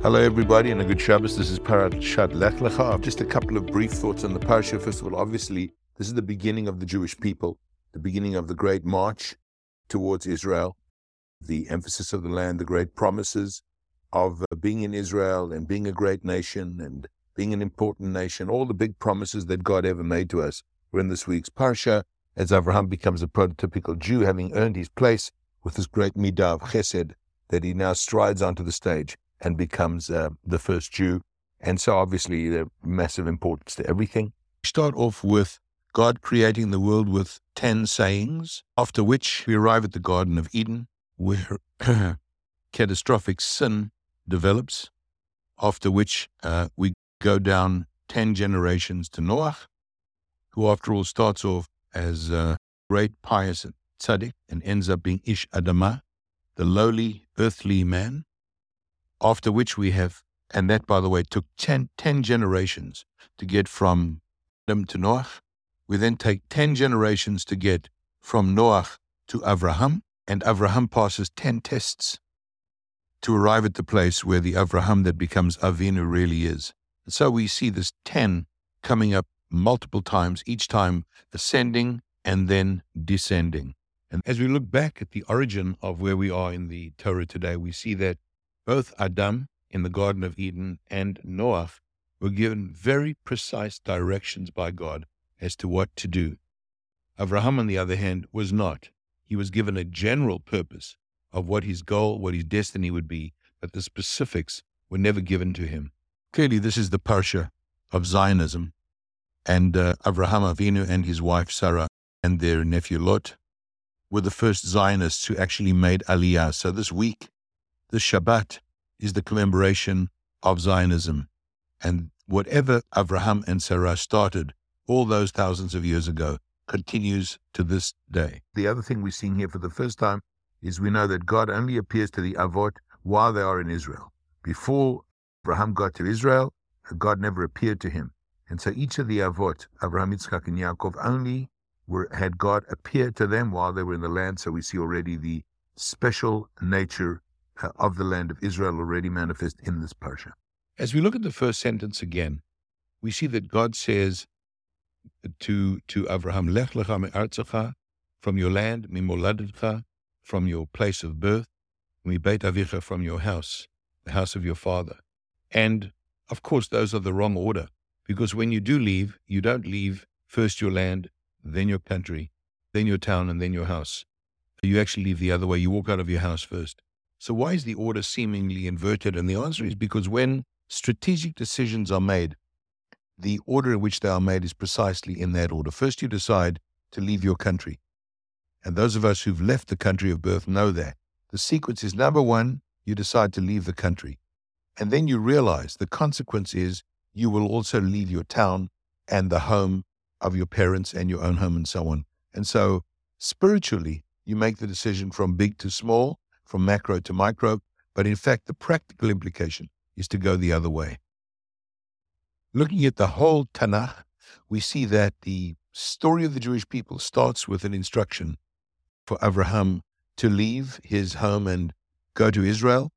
Hello, everybody, and a good Shabbos. This is Parashat Lech Lecha. Just a couple of brief thoughts on the parasha. First of all, obviously, this is the beginning of the Jewish people, the beginning of the great march towards Israel, the emphasis of the land, the great promises of uh, being in Israel and being a great nation and being an important nation. All the big promises that God ever made to us were in this week's parsha. As Avraham becomes a prototypical Jew, having earned his place with this great midah of chesed, that he now strides onto the stage and becomes uh, the first Jew. And so, obviously, the massive importance to everything. We start off with God creating the world with 10 sayings, after which we arrive at the Garden of Eden, where catastrophic sin develops, after which uh, we go down 10 generations to Noah, who, after all, starts off as a great pious tzaddik and ends up being Ish Adamah, the lowly earthly man after which we have, and that, by the way, took ten, 10 generations to get from Adam to Noah. We then take 10 generations to get from Noah to Avraham, and Avraham passes 10 tests to arrive at the place where the Avraham that becomes Avinu really is. And so we see this 10 coming up multiple times, each time ascending and then descending. And as we look back at the origin of where we are in the Torah today, we see that both Adam in the Garden of Eden and Noah were given very precise directions by God as to what to do. Abraham, on the other hand, was not. He was given a general purpose of what his goal, what his destiny would be, but the specifics were never given to him. Clearly, this is the parsha of Zionism, and uh, Avraham Avinu and his wife Sarah and their nephew Lot were the first Zionists who actually made Aliyah. So this week, the Shabbat is the commemoration of Zionism. And whatever Abraham and Sarah started all those thousands of years ago continues to this day. The other thing we're seeing here for the first time is we know that God only appears to the Avot while they are in Israel. Before Abraham got to Israel, God never appeared to him. And so each of the Avot, Abraham, Yitzchak, and Yaakov, only were, had God appear to them while they were in the land. So we see already the special nature of the land of Israel already manifest in this parsha. As we look at the first sentence again, we see that God says to to Abraham, Lech lecha me'artzecha, from your land, mimoladetcha, from your place of birth, beit avicha, from your house, the house of your father. And of course, those are the wrong order, because when you do leave, you don't leave first your land, then your country, then your town, and then your house. You actually leave the other way. You walk out of your house first. So, why is the order seemingly inverted? And the answer is because when strategic decisions are made, the order in which they are made is precisely in that order. First, you decide to leave your country. And those of us who've left the country of birth know that. The sequence is number one, you decide to leave the country. And then you realize the consequence is you will also leave your town and the home of your parents and your own home and so on. And so, spiritually, you make the decision from big to small from macro to micro, but in fact, the practical implication is to go the other way. Looking at the whole Tanakh, we see that the story of the Jewish people starts with an instruction for Abraham to leave his home and go to Israel.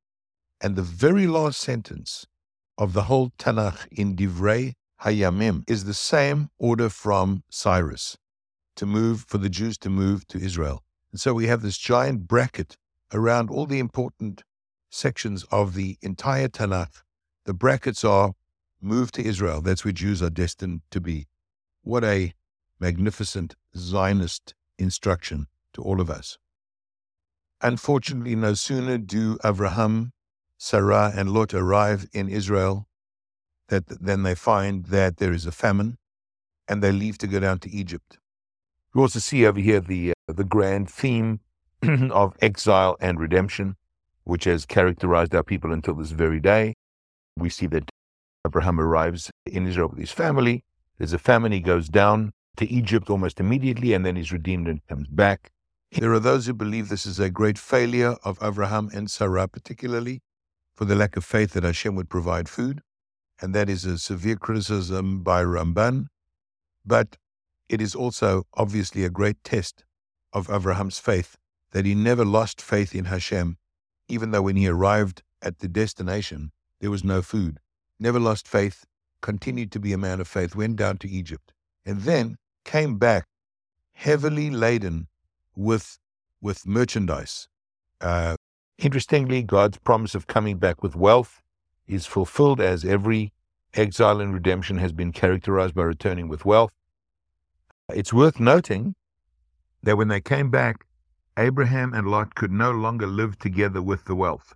And the very last sentence of the whole Tanakh in Divrei Hayamim is the same order from Cyrus to move, for the Jews to move to Israel. And so we have this giant bracket around all the important sections of the entire Tanakh. The brackets are move to Israel. That's where Jews are destined to be. What a magnificent Zionist instruction to all of us. Unfortunately, no sooner do Avraham, Sarah, and Lot arrive in Israel that, than they find that there is a famine and they leave to go down to Egypt. You also see over here the, uh, the grand theme of exile and redemption, which has characterized our people until this very day. We see that Abraham arrives in Israel with his family. There's a famine. He goes down to Egypt almost immediately, and then he's redeemed and comes back. There are those who believe this is a great failure of Abraham and Sarah, particularly for the lack of faith that Hashem would provide food. And that is a severe criticism by Ramban. But it is also obviously a great test of Abraham's faith that he never lost faith in Hashem, even though when he arrived at the destination, there was no food. Never lost faith, continued to be a man of faith, went down to Egypt, and then came back heavily laden with, with merchandise. Uh, interestingly, God's promise of coming back with wealth is fulfilled as every exile and redemption has been characterized by returning with wealth. It's worth noting that when they came back, Abraham and Lot could no longer live together with the wealth.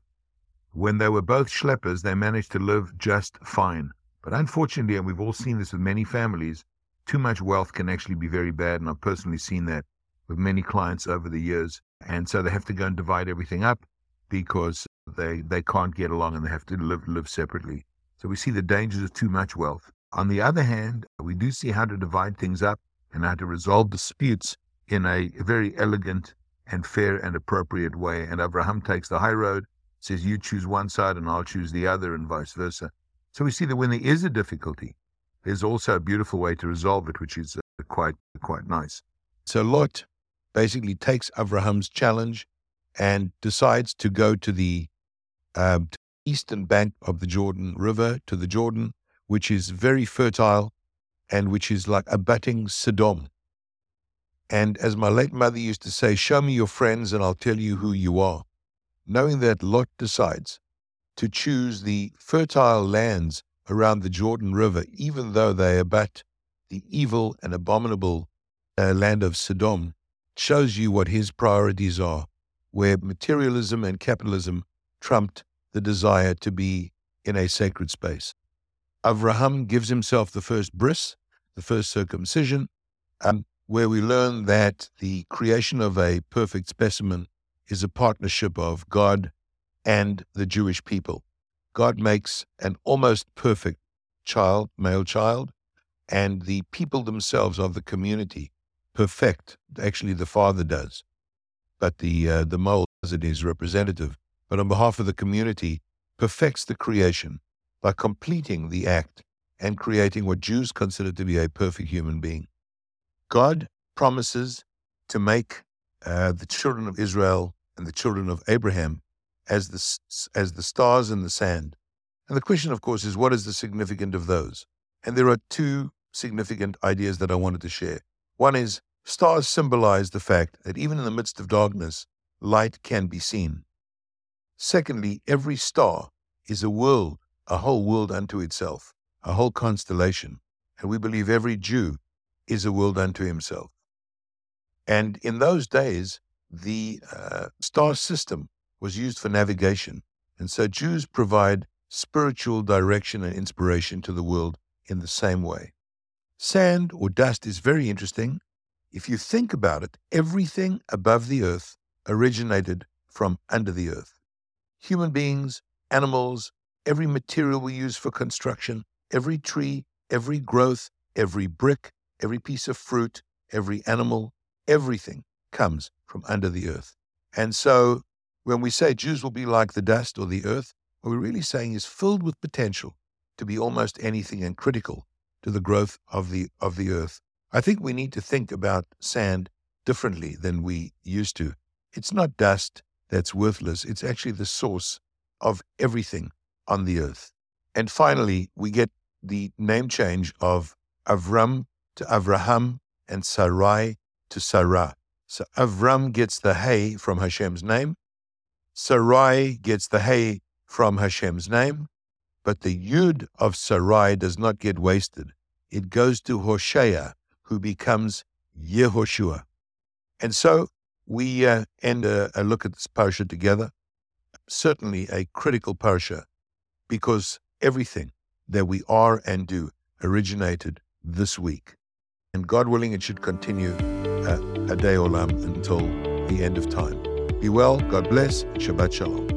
When they were both schleppers, they managed to live just fine. But unfortunately, and we've all seen this with many families, too much wealth can actually be very bad. And I've personally seen that with many clients over the years. And so they have to go and divide everything up because they, they can't get along and they have to live, live separately. So we see the dangers of too much wealth. On the other hand, we do see how to divide things up and how to resolve disputes in a very elegant and fair and appropriate way. And Abraham takes the high road, says, You choose one side and I'll choose the other, and vice versa. So we see that when there is a difficulty, there's also a beautiful way to resolve it, which is uh, quite quite nice. So Lot basically takes Abraham's challenge and decides to go to the um, eastern bank of the Jordan River, to the Jordan, which is very fertile and which is like abutting Sodom. And as my late mother used to say, show me your friends and I'll tell you who you are. Knowing that Lot decides to choose the fertile lands around the Jordan River, even though they abut the evil and abominable uh, land of Sodom, shows you what his priorities are, where materialism and capitalism trumped the desire to be in a sacred space. Avraham gives himself the first bris, the first circumcision, um, where we learn that the creation of a perfect specimen is a partnership of God and the Jewish people. God makes an almost perfect child, male child, and the people themselves of the community perfect. Actually, the father does, but the uh, the mohel as it is representative. But on behalf of the community, perfects the creation by completing the act and creating what Jews consider to be a perfect human being. God promises to make uh, the children of Israel and the children of Abraham as the, as the stars in the sand. And the question, of course, is what is the significance of those? And there are two significant ideas that I wanted to share. One is stars symbolize the fact that even in the midst of darkness, light can be seen. Secondly, every star is a world, a whole world unto itself, a whole constellation. And we believe every Jew is a world unto himself. And in those days, the uh, star system was used for navigation. And so Jews provide spiritual direction and inspiration to the world in the same way. Sand or dust is very interesting. If you think about it, everything above the earth originated from under the earth. Human beings, animals, every material we use for construction, every tree, every growth, every brick, every piece of fruit, every animal, everything comes from under the earth. And so when we say Jews will be like the dust or the earth, what we're really saying is filled with potential to be almost anything and critical to the growth of the of the earth. I think we need to think about sand differently than we used to. It's not dust that's worthless, it's actually the source of everything on the earth. And finally, we get the name change of Avram to Avraham and Sarai to Sarah. So Avram gets the hay from Hashem's name. Sarai gets the hay from Hashem's name. But the Yud of Sarai does not get wasted. It goes to Hosea, who becomes Yehoshua. And so we uh, end a, a, look at this parsha together. Certainly a critical parsha because everything that we are and do originated this week. And God willing, it should continue uh, a day olam until the end of time. Be well, God bless, Shabbat Shalom.